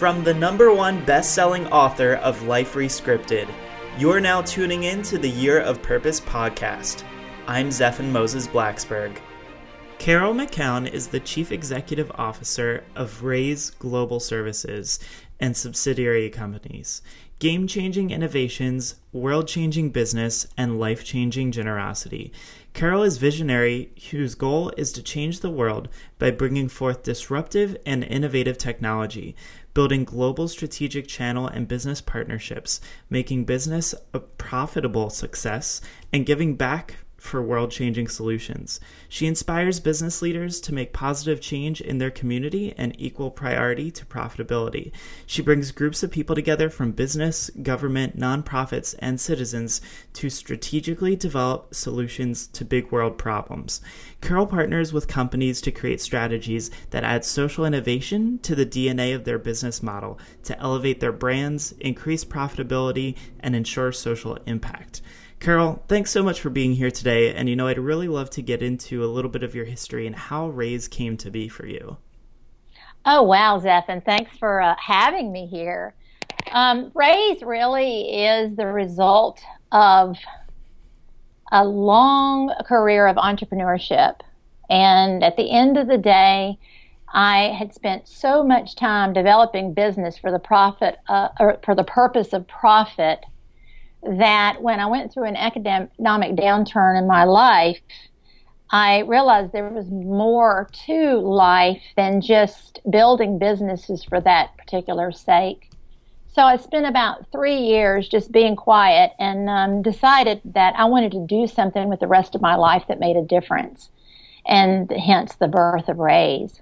From the number one best selling author of Life Rescripted, you're now tuning in to the Year of Purpose podcast. I'm Zephan Moses Blacksberg. Carol McKown is the Chief Executive Officer of Raise Global Services and subsidiary companies. Game changing innovations, world changing business, and life changing generosity. Carol is visionary, whose goal is to change the world by bringing forth disruptive and innovative technology, building global strategic channel and business partnerships, making business a profitable success, and giving back for world changing solutions. She inspires business leaders to make positive change in their community and equal priority to profitability. She brings groups of people together from business, government, nonprofits, and citizens to strategically develop solutions to big world problems. Carol partners with companies to create strategies that add social innovation to the DNA of their business model to elevate their brands, increase profitability, and ensure social impact. Carol, thanks so much for being here today. And you know, I'd really love to get into a little bit of your history and how Raise came to be for you. Oh, wow, Zeph, and Thanks for uh, having me here. Um, Raise really is the result of a long career of entrepreneurship. And at the end of the day, I had spent so much time developing business for the profit, uh, or for the purpose of profit that when I went through an economic downturn in my life, I realized there was more to life than just building businesses for that particular sake. So I spent about three years just being quiet and um, decided that I wanted to do something with the rest of my life that made a difference, and hence the birth of Raise.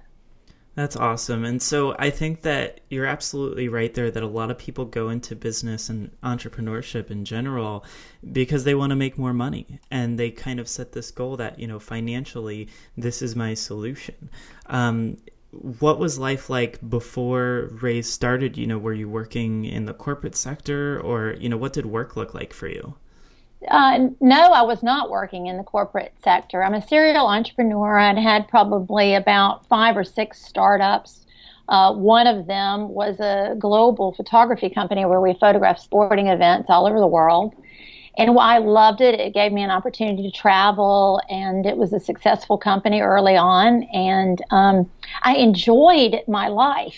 That's awesome. And so I think that you're absolutely right there that a lot of people go into business and entrepreneurship in general because they want to make more money and they kind of set this goal that, you know, financially, this is my solution. Um, what was life like before Raise started? You know, were you working in the corporate sector or, you know, what did work look like for you? Uh, no, I was not working in the corporate sector. I'm a serial entrepreneur. I'd had probably about five or six startups. Uh, one of them was a global photography company where we photographed sporting events all over the world. And I loved it. It gave me an opportunity to travel, and it was a successful company early on. And um, I enjoyed my life.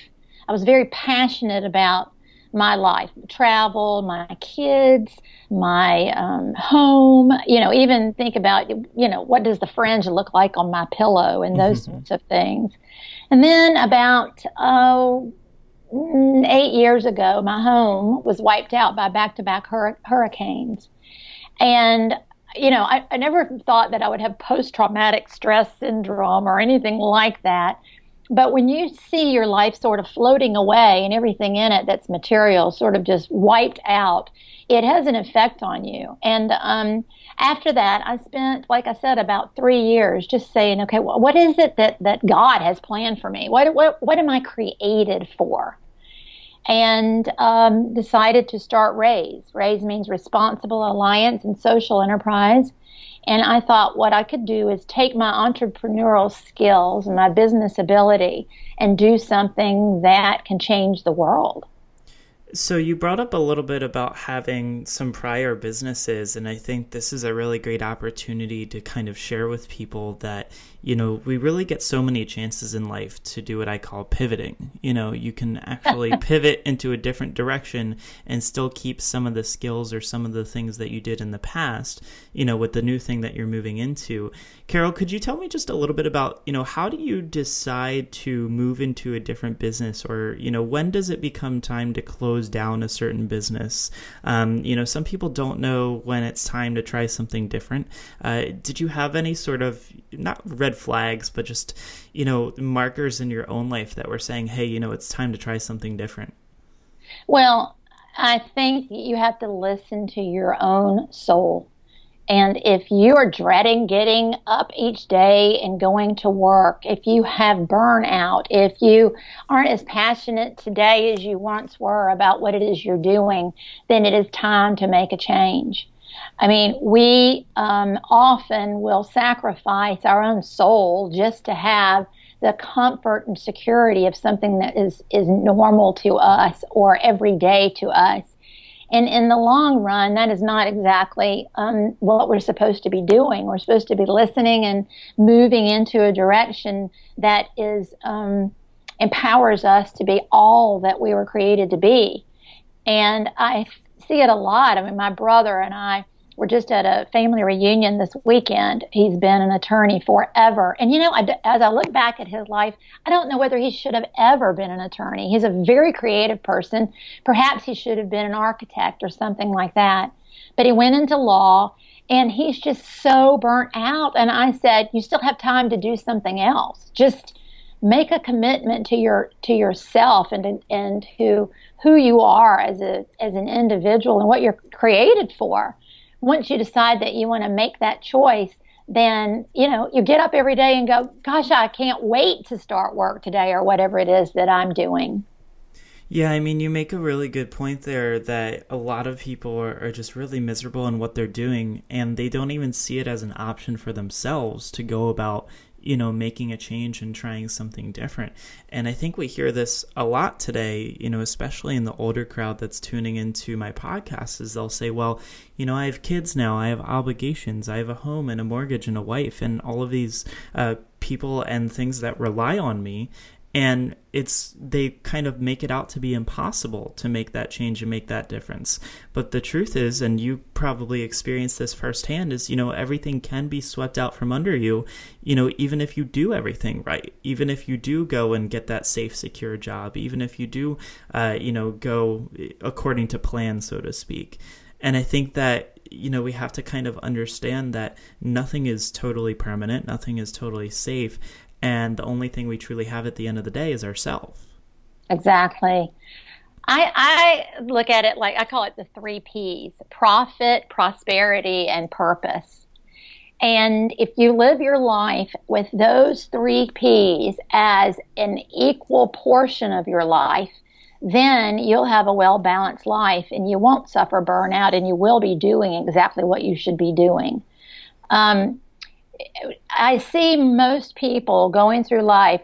I was very passionate about my life, travel, my kids, my um, home. You know, even think about you know what does the fringe look like on my pillow and those mm-hmm. sorts of things. And then about oh, eight years ago, my home was wiped out by back-to-back hurricanes, and you know, I, I never thought that I would have post-traumatic stress syndrome or anything like that. But when you see your life sort of floating away and everything in it that's material sort of just wiped out, it has an effect on you. And um, after that, I spent, like I said, about three years just saying, okay, well, what is it that, that God has planned for me? What, what, what am I created for? And um, decided to start RAISE. RAISE means Responsible Alliance and Social Enterprise. And I thought what I could do is take my entrepreneurial skills and my business ability and do something that can change the world. So you brought up a little bit about having some prior businesses and I think this is a really great opportunity to kind of share with people that you know, we really get so many chances in life to do what I call pivoting. You know, you can actually pivot into a different direction and still keep some of the skills or some of the things that you did in the past, you know, with the new thing that you're moving into. Carol, could you tell me just a little bit about, you know, how do you decide to move into a different business or, you know, when does it become time to close down a certain business? Um, you know, some people don't know when it's time to try something different. Uh, did you have any sort of, not red red flags, but just, you know, markers in your own life that were saying, hey, you know, it's time to try something different? Well, I think you have to listen to your own soul. And if you are dreading getting up each day and going to work, if you have burnout, if you aren't as passionate today as you once were about what it is you're doing, then it is time to make a change. I mean, we um, often will sacrifice our own soul just to have the comfort and security of something that is is normal to us or everyday to us. And in the long run, that is not exactly um, what we're supposed to be doing. We're supposed to be listening and moving into a direction that is um, empowers us to be all that we were created to be. And I see it a lot. I mean, my brother and I were just at a family reunion this weekend. He's been an attorney forever. And, you know, I, as I look back at his life, I don't know whether he should have ever been an attorney. He's a very creative person. Perhaps he should have been an architect or something like that. But he went into law and he's just so burnt out. And I said, You still have time to do something else. Just make a commitment to your to yourself and and to who you are as a as an individual and what you're created for once you decide that you want to make that choice, then, you know, you get up every day and go, gosh, I can't wait to start work today or whatever it is that I'm doing. Yeah, I mean, you make a really good point there that a lot of people are, are, just really miserable in what they're doing, and they don't even see it as an option for themselves to go about you know, making a change and trying something different. And I think we hear this a lot today, you know, especially in the older crowd that's tuning into my podcast, is they'll say, well, you know, I have kids now, I have obligations, I have a home and a mortgage and a wife, and all of these uh, people and things that rely on me and it's they kind of make it out to be impossible to make that change and make that difference. But the truth is and you probably experienced this firsthand is you know everything can be swept out from under you you know even if you do everything right. Even if you do go and get that safe secure job. Even if you do uh, you know go according to plan so to speak. And i think that you know we have to kind of understand that nothing is totally permanent. Nothing is totally safe and the only thing we truly have at the end of the day is ourselves exactly I, I look at it like I call it the three P's profit, prosperity, and purpose. And if you live your life with those three P's as an equal portion of your life, then you'll have a well balanced life and you won't suffer burnout and you will be doing exactly what you should be doing. Um, I see most people going through life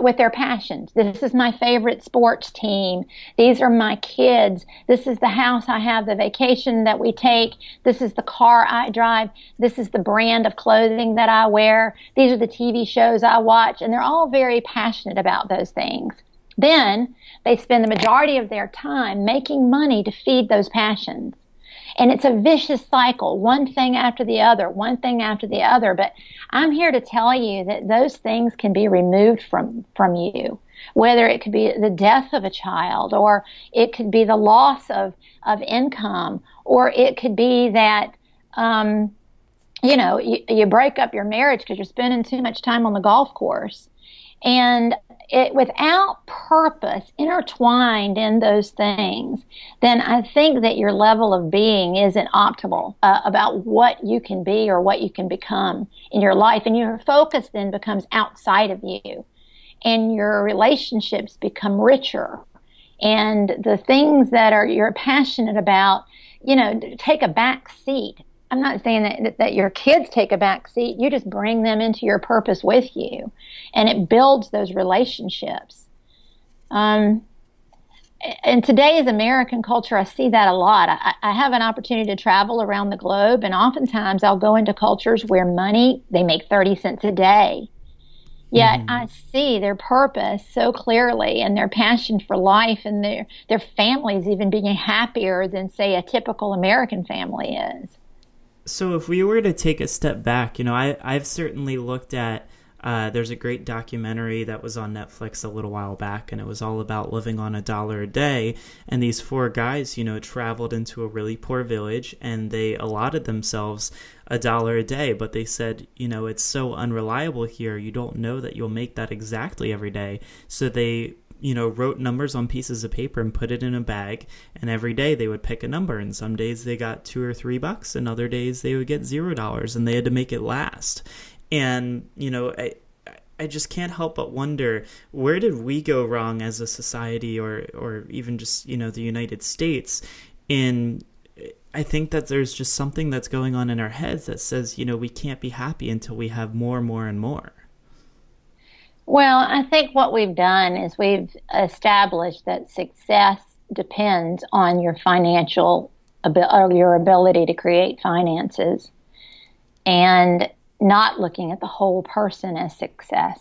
with their passions. This is my favorite sports team. These are my kids. This is the house I have, the vacation that we take. This is the car I drive. This is the brand of clothing that I wear. These are the TV shows I watch. And they're all very passionate about those things. Then they spend the majority of their time making money to feed those passions. And it's a vicious cycle, one thing after the other, one thing after the other. But I'm here to tell you that those things can be removed from, from you. Whether it could be the death of a child, or it could be the loss of, of income, or it could be that, um, you know, you, you break up your marriage because you're spending too much time on the golf course. And it without purpose intertwined in those things, then I think that your level of being isn't optimal uh, about what you can be or what you can become in your life. And your focus then becomes outside of you. And your relationships become richer. And the things that are you're passionate about, you know, take a back seat I'm not saying that, that your kids take a back seat. You just bring them into your purpose with you, and it builds those relationships. Um, in today's American culture, I see that a lot. I, I, have an opportunity to travel around the globe, and oftentimes I'll go into cultures where money they make thirty cents a day. Yet mm. I see their purpose so clearly, and their passion for life, and their their families even being happier than say a typical American family is. So if we were to take a step back, you know, I I've certainly looked at uh, there's a great documentary that was on Netflix a little while back, and it was all about living on a dollar a day. And these four guys, you know, traveled into a really poor village and they allotted themselves a dollar a day. But they said, you know, it's so unreliable here, you don't know that you'll make that exactly every day. So they you know, wrote numbers on pieces of paper and put it in a bag. And every day they would pick a number. And some days they got two or three bucks, and other days they would get zero dollars, and they had to make it last. And you know, I, I just can't help but wonder where did we go wrong as a society, or or even just you know the United States in I think that there's just something that's going on in our heads that says, you know, we can't be happy until we have more, more, and more. Well, I think what we've done is we've established that success depends on your financial or your ability to create finances and not looking at the whole person as success.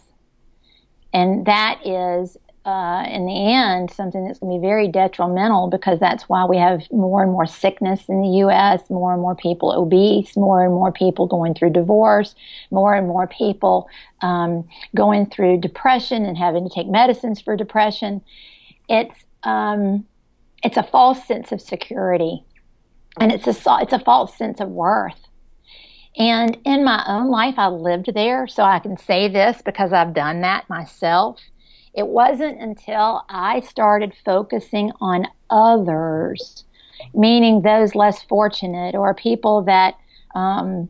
And that is uh, in the end, something that's going to be very detrimental because that's why we have more and more sickness in the U.S., more and more people obese, more and more people going through divorce, more and more people um, going through depression and having to take medicines for depression. It's um, it's a false sense of security, and it's a it's a false sense of worth. And in my own life, I lived there, so I can say this because I've done that myself it wasn't until I started focusing on others, meaning those less fortunate or people that um,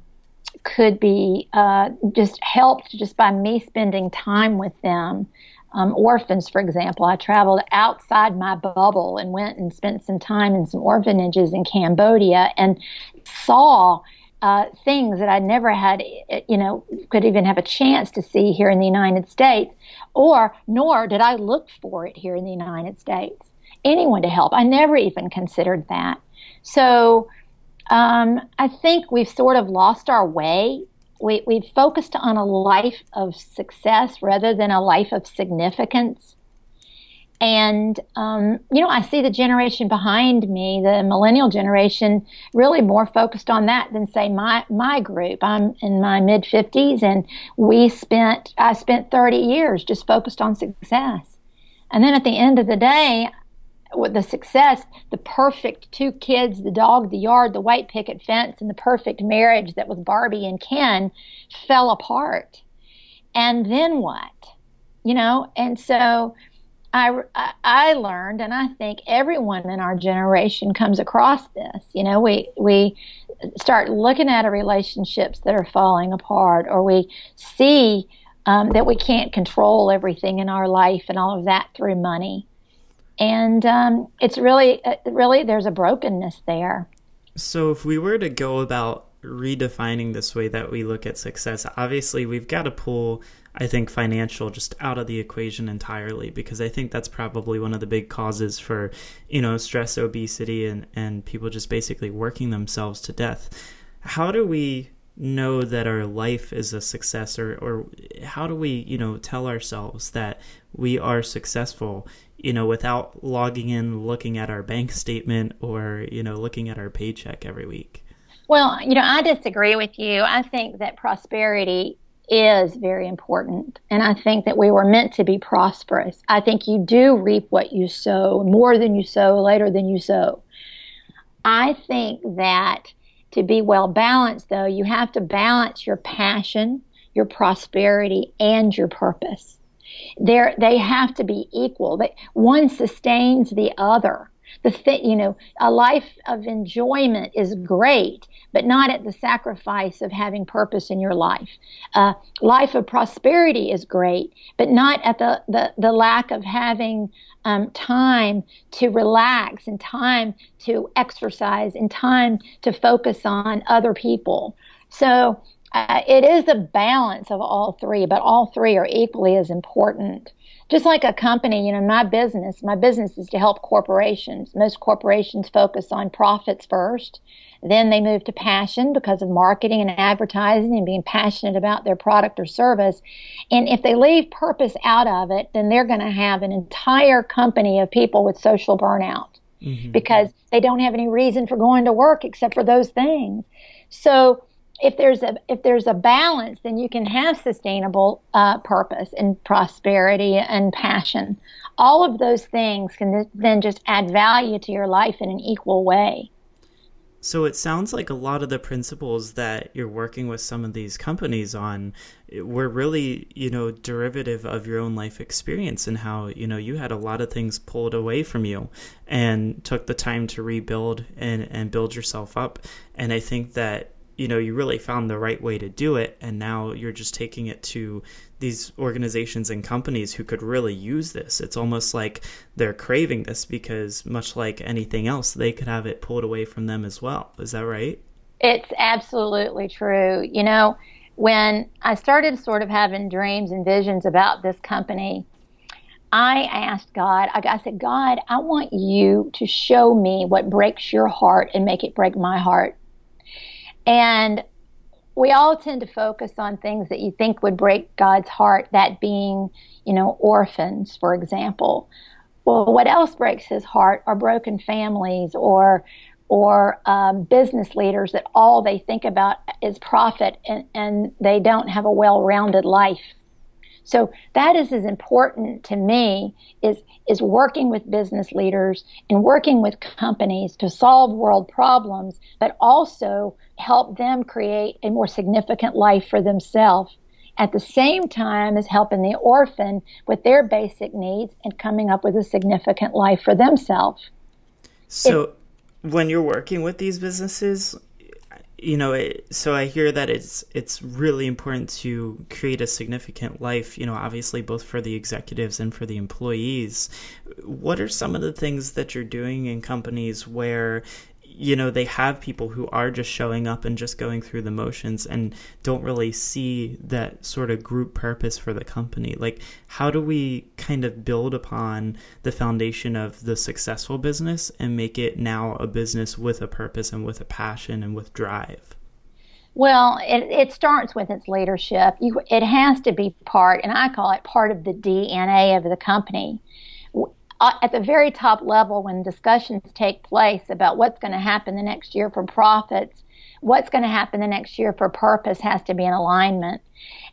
could be uh, just helped just by me spending time with them. Um, orphans, for example, I traveled outside my bubble and went and spent some time in some orphanages in Cambodia and saw uh, things that I never had, you know, could even have a chance to see here in the United States, or nor did I look for it here in the United States. Anyone to help. I never even considered that. So um, I think we've sort of lost our way. We, we've focused on a life of success rather than a life of significance. And, um, you know, I see the generation behind me, the millennial generation, really more focused on that than say my, my group. I'm in my mid fifties and we spent, I spent 30 years just focused on success. And then at the end of the day, with the success, the perfect two kids, the dog, the yard, the white picket fence, and the perfect marriage that was Barbie and Ken fell apart. And then what? You know, and so I, I learned, and I think everyone in our generation comes across this. You know, we we start looking at relationships that are falling apart, or we see um, that we can't control everything in our life and all of that through money, and um, it's really, uh, really, there's a brokenness there. So, if we were to go about redefining this way that we look at success, obviously we've got to pull I think financial just out of the equation entirely because I think that's probably one of the big causes for, you know, stress, obesity, and, and people just basically working themselves to death. How do we know that our life is a success or, or how do we, you know, tell ourselves that we are successful, you know, without logging in, looking at our bank statement or, you know, looking at our paycheck every week? Well, you know, I disagree with you. I think that prosperity is very important. And I think that we were meant to be prosperous. I think you do reap what you sow, more than you sow, later than you sow. I think that to be well balanced, though, you have to balance your passion, your prosperity, and your purpose. They're, they have to be equal. They, one sustains the other. The thing, you know, a life of enjoyment is great, but not at the sacrifice of having purpose in your life. Uh, life of prosperity is great, but not at the, the, the lack of having um, time to relax and time to exercise and time to focus on other people. So uh, it is a balance of all three, but all three are equally as important just like a company, you know, my business, my business is to help corporations. Most corporations focus on profits first. Then they move to passion because of marketing and advertising and being passionate about their product or service. And if they leave purpose out of it, then they're going to have an entire company of people with social burnout mm-hmm. because they don't have any reason for going to work except for those things. So if there's a if there's a balance, then you can have sustainable uh, purpose and prosperity and passion. All of those things can then just add value to your life in an equal way. So it sounds like a lot of the principles that you're working with some of these companies on were really, you know, derivative of your own life experience and how, you know, you had a lot of things pulled away from you and took the time to rebuild and, and build yourself up. And I think that you know you really found the right way to do it and now you're just taking it to these organizations and companies who could really use this. It's almost like they're craving this because much like anything else they could have it pulled away from them as well. Is that right? It's absolutely true. You know when I started sort of having dreams and visions about this company, I asked God, I said, God, I want you to show me what breaks your heart and make it break my heart. And we all tend to focus on things that you think would break God's heart, that being, you know, orphans, for example. Well, what else breaks his heart are broken families or or um, business leaders that all they think about is profit and, and they don't have a well-rounded life. So that is as important to me is is working with business leaders and working with companies to solve world problems, but also help them create a more significant life for themselves at the same time as helping the orphan with their basic needs and coming up with a significant life for themselves. So it, when you're working with these businesses, you know, it, so I hear that it's it's really important to create a significant life. You know, obviously both for the executives and for the employees. What are some of the things that you're doing in companies where you know they have people who are just showing up and just going through the motions and don't really see that sort of group purpose for the company. Like how do we kind of build upon the foundation of the successful business and make it now a business with a purpose and with a passion and with drive? Well, it, it starts with its leadership. You, it has to be part, and I call it part of the DNA of the company uh, at the very top level, when discussions take place about what's going to happen the next year for profits, what's going to happen the next year for purpose has to be in alignment.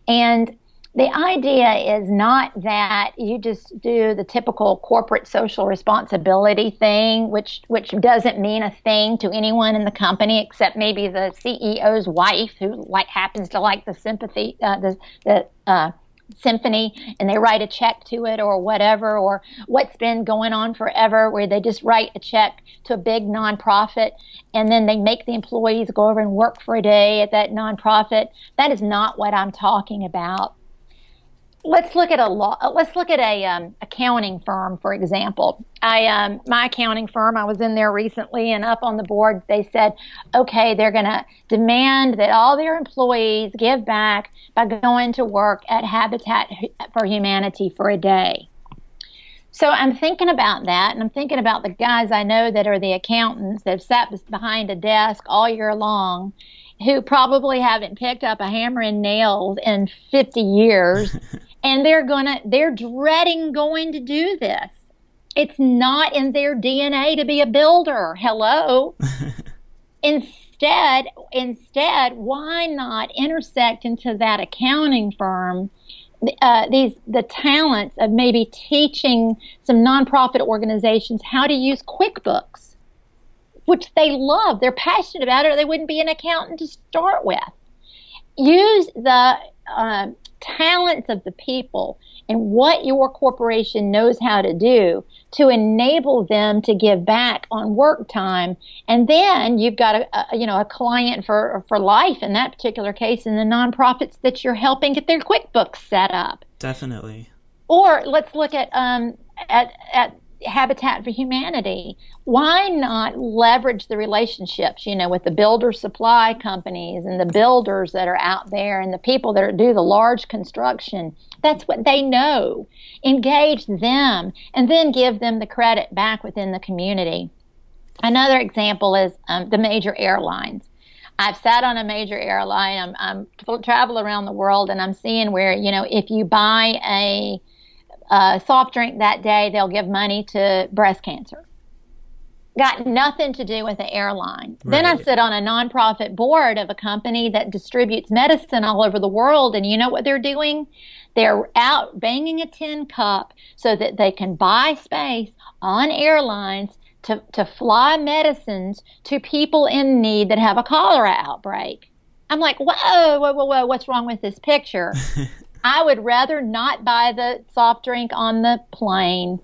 And the idea is not that you just do the typical corporate social responsibility thing, which which doesn't mean a thing to anyone in the company except maybe the CEO's wife, who like happens to like the sympathy, uh, the the uh, symphony and they write a check to it or whatever or what's been going on forever where they just write a check to a big nonprofit and then they make the employees go over and work for a day at that nonprofit. That is not what i'm talking about let's look at a law. Uh, let's look at a um, accounting firm, for example. I um, my accounting firm. I was in there recently, and up on the board they said, okay, they're going to demand that all their employees give back by going to work at Habitat for Humanity for a day. So I'm thinking about that, and I'm thinking about the guys I know that are the accountants that have sat behind a desk all year long who probably haven't picked up a hammer and nails in 50 years and they're gonna they're dreading going to do this. It's not in their dna to be a builder. Hello? Instead instead why not intersect into that accounting firm? Uh, these the talents of maybe teaching some nonprofit organizations how to use quickbooks which they love. They're passionate about it or they wouldn't be an accountant to start with. Use the uh, talents of the people and what your corporation knows how to do to enable them to give back on work time. And then you've got a, a, you know a client for for life in that particular case in the nonprofits that you're helping get their quickbooks set up. Definitely. Or let's look at um at at Habitat for Humanity. Why not leverage the relationships, you know, with the builder supply companies and the builders that are out there and the people that do the large construction? That's what they know. Engage them and then give them the credit back within the community. Another example is um, the major airlines. I've sat on a major airline. I'm, I'm travel around the world and I'm seeing where, you know, if you buy a uh, soft drink that day, they'll give money to breast cancer. Got nothing to do with the airline. Right. Then I sit on a nonprofit board of a company that distributes medicine all over the world, and you know what they're doing? They're out banging a tin cup so that they can buy space on airlines to, to fly medicines to people in need that have a cholera outbreak. I'm like, whoa, whoa, whoa, whoa, what's wrong with this picture? I would rather not buy the soft drink on the plane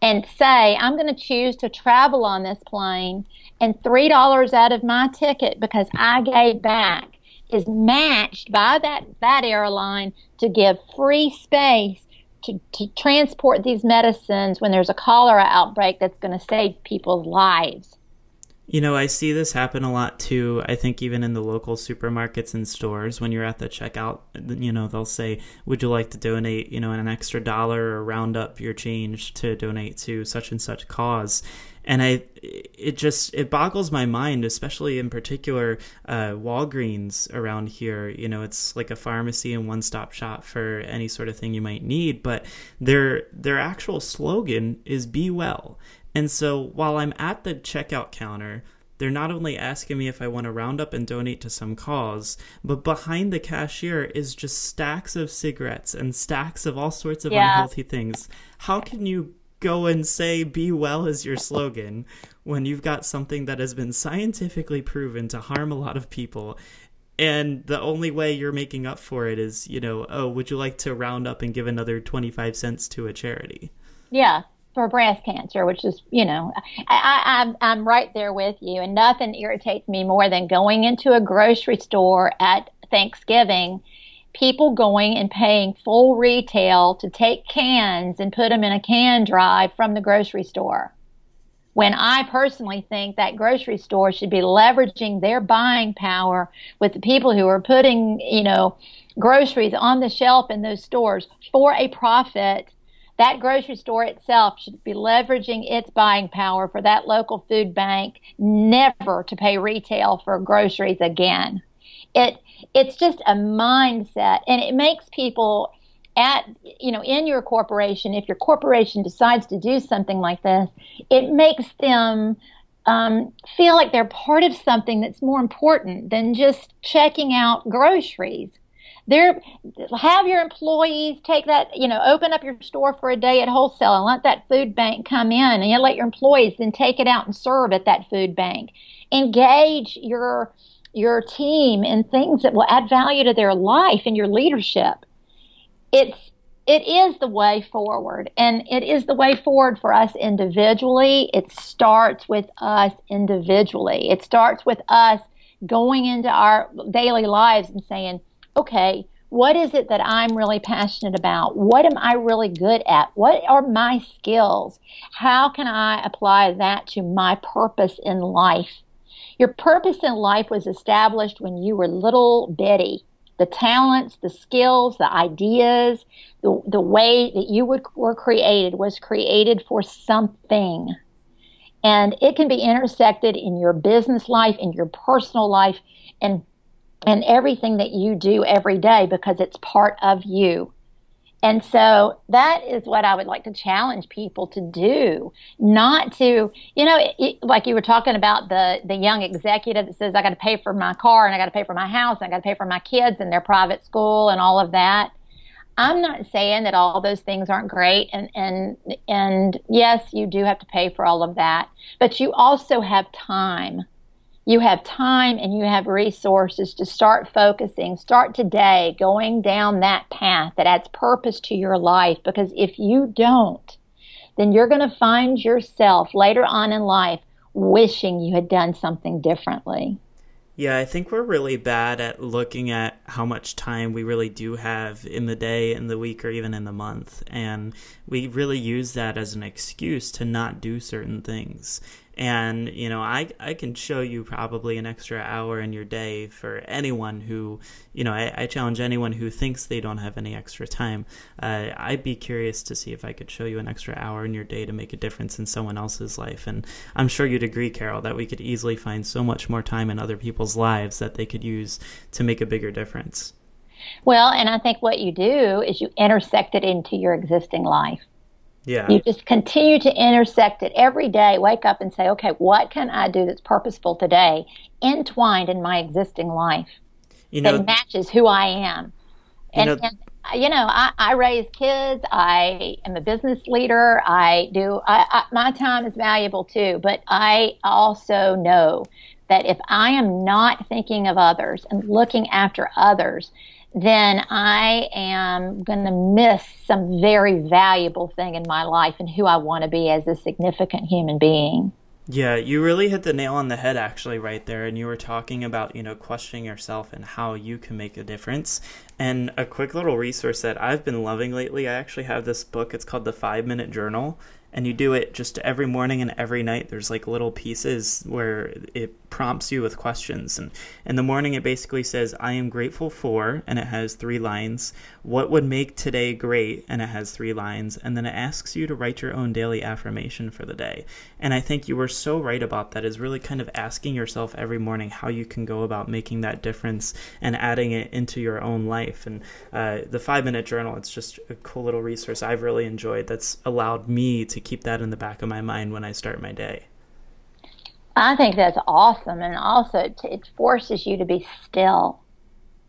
and say, I'm going to choose to travel on this plane and $3 out of my ticket because I gave back is matched by that, that airline to give free space to, to transport these medicines when there's a cholera outbreak that's going to save people's lives. You know, I see this happen a lot too. I think even in the local supermarkets and stores, when you're at the checkout, you know, they'll say, Would you like to donate, you know, an extra dollar or round up your change to donate to such and such cause? and I it just it boggles my mind, especially in particular uh, Walgreens around here. You know, it's like a pharmacy and one stop shop for any sort of thing you might need, but their their actual slogan is "Be well." And so while I'm at the checkout counter, they're not only asking me if I want to round up and donate to some cause, but behind the cashier is just stacks of cigarettes and stacks of all sorts of yeah. unhealthy things. How can you go and say be well as your slogan when you've got something that has been scientifically proven to harm a lot of people and the only way you're making up for it is you know oh would you like to round up and give another 25 cents to a charity yeah for breast cancer which is you know I, I, I'm, I'm right there with you and nothing irritates me more than going into a grocery store at thanksgiving people going and paying full retail to take cans and put them in a can drive from the grocery store. When I personally think that grocery store should be leveraging their buying power with the people who are putting, you know, groceries on the shelf in those stores for a profit that grocery store itself should be leveraging its buying power for that local food bank never to pay retail for groceries again. It it's just a mindset and it makes people at you know in your corporation if your corporation decides to do something like this it makes them um, feel like they're part of something that's more important than just checking out groceries there have your employees take that you know open up your store for a day at wholesale and let that food bank come in and you let your employees then take it out and serve at that food bank engage your your team in things that will add value to their life and your leadership. It's it is the way forward and it is the way forward for us individually. It starts with us individually. It starts with us going into our daily lives and saying, okay, what is it that I'm really passionate about? What am I really good at? What are my skills? How can I apply that to my purpose in life? Your purpose in life was established when you were little Betty. The talents, the skills, the ideas, the, the way that you would, were created was created for something. And it can be intersected in your business life, in your personal life, and and everything that you do every day because it's part of you. And so that is what I would like to challenge people to do, not to, you know, it, like you were talking about the the young executive that says I got to pay for my car and I got to pay for my house and I got to pay for my kids and their private school and all of that. I'm not saying that all those things aren't great and and and yes, you do have to pay for all of that, but you also have time you have time and you have resources to start focusing. Start today going down that path that adds purpose to your life because if you don't, then you're going to find yourself later on in life wishing you had done something differently. Yeah, I think we're really bad at looking at how much time we really do have in the day, in the week, or even in the month. And we really use that as an excuse to not do certain things and you know i i can show you probably an extra hour in your day for anyone who you know i, I challenge anyone who thinks they don't have any extra time. Uh, i'd be curious to see if i could show you an extra hour in your day to make a difference in someone else's life. And i'm sure you'd agree carol that we could easily find so much more time in other people's lives that they could use to make a bigger difference. Well and i think what you do is you intersect it into your existing life yeah. You just continue to intersect it every day. Wake up and say, okay, what can I do that's purposeful today, entwined in my existing life you know, that matches who I am? And, you know, and, you know I, I, raise kids. I am a business leader. I do. I, I, my time is valuable too, but I also know that if I am not thinking of others and looking after others, then I am going to miss some very valuable thing in my life and who I want to be as a significant human being. Yeah, you really hit the nail on the head actually right there and you were talking about, you know, questioning yourself and how you can make a difference. And a quick little resource that I've been loving lately, I actually have this book. It's called The 5 Minute Journal and you do it just every morning and every night. There's like little pieces where it prompts you with questions. And in the morning, it basically says, I am grateful for, and it has three lines. What would make today great? And it has three lines. And then it asks you to write your own daily affirmation for the day. And I think you were so right about that, is really kind of asking yourself every morning how you can go about making that difference and adding it into your own life. And uh, the five minute journal, it's just a cool little resource I've really enjoyed that's allowed me to keep that in the back of my mind when I start my day. I think that's awesome. And also, it forces you to be still.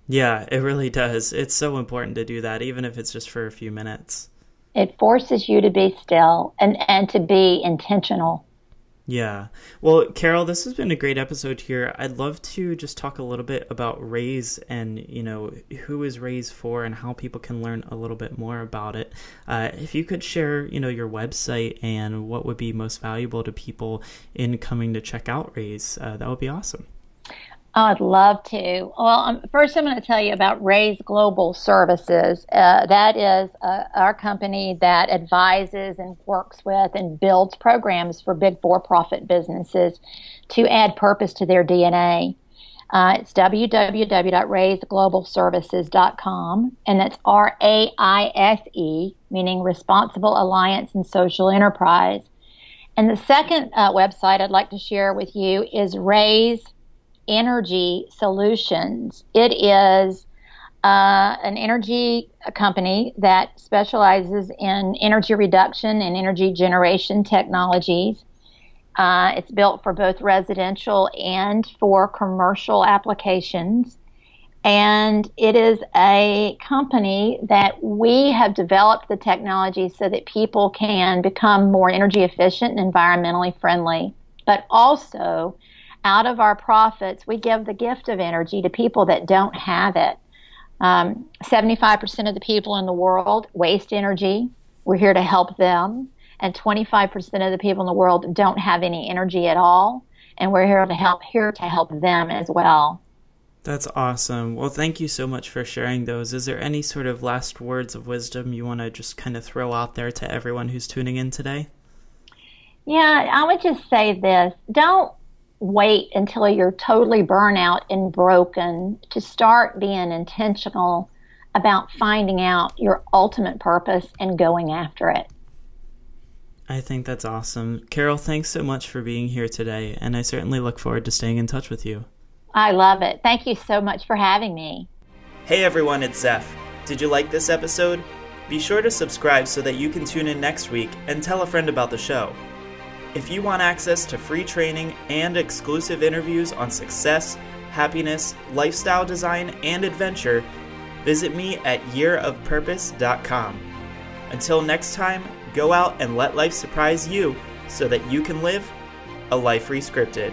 Yeah, it really does. It's so important to do that, even if it's just for a few minutes. It forces you to be still and, and to be intentional. Yeah. Well, Carol, this has been a great episode here. I'd love to just talk a little bit about Raise and, you know, who is Raise for and how people can learn a little bit more about it. Uh, if you could share, you know, your website and what would be most valuable to people in coming to check out Raise, uh, that would be awesome. Oh, I'd love to. Well, um, first, I'm going to tell you about Raise Global Services. Uh, that is uh, our company that advises and works with and builds programs for big for profit businesses to add purpose to their DNA. Uh, it's www.raiseglobalservices.com, and that's R A I S E, meaning Responsible Alliance and Social Enterprise. And the second uh, website I'd like to share with you is Raise Energy Solutions. It is uh, an energy company that specializes in energy reduction and energy generation technologies. Uh, it's built for both residential and for commercial applications. And it is a company that we have developed the technology so that people can become more energy efficient and environmentally friendly, but also out of our profits, we give the gift of energy to people that don't have it. Um, 75% of the people in the world waste energy. We're here to help them. And 25% of the people in the world don't have any energy at all. And we're here to help here to help them as well. That's awesome. Well, thank you so much for sharing those. Is there any sort of last words of wisdom you want to just kind of throw out there to everyone who's tuning in today? Yeah, I would just say this. Don't wait until you're totally burnout and broken to start being intentional about finding out your ultimate purpose and going after it. I think that's awesome. Carol, thanks so much for being here today, and I certainly look forward to staying in touch with you. I love it. Thank you so much for having me. Hey everyone, it's Zeph. Did you like this episode? Be sure to subscribe so that you can tune in next week and tell a friend about the show. If you want access to free training and exclusive interviews on success, happiness, lifestyle design, and adventure, visit me at yearofpurpose.com. Until next time, go out and let life surprise you so that you can live a life rescripted.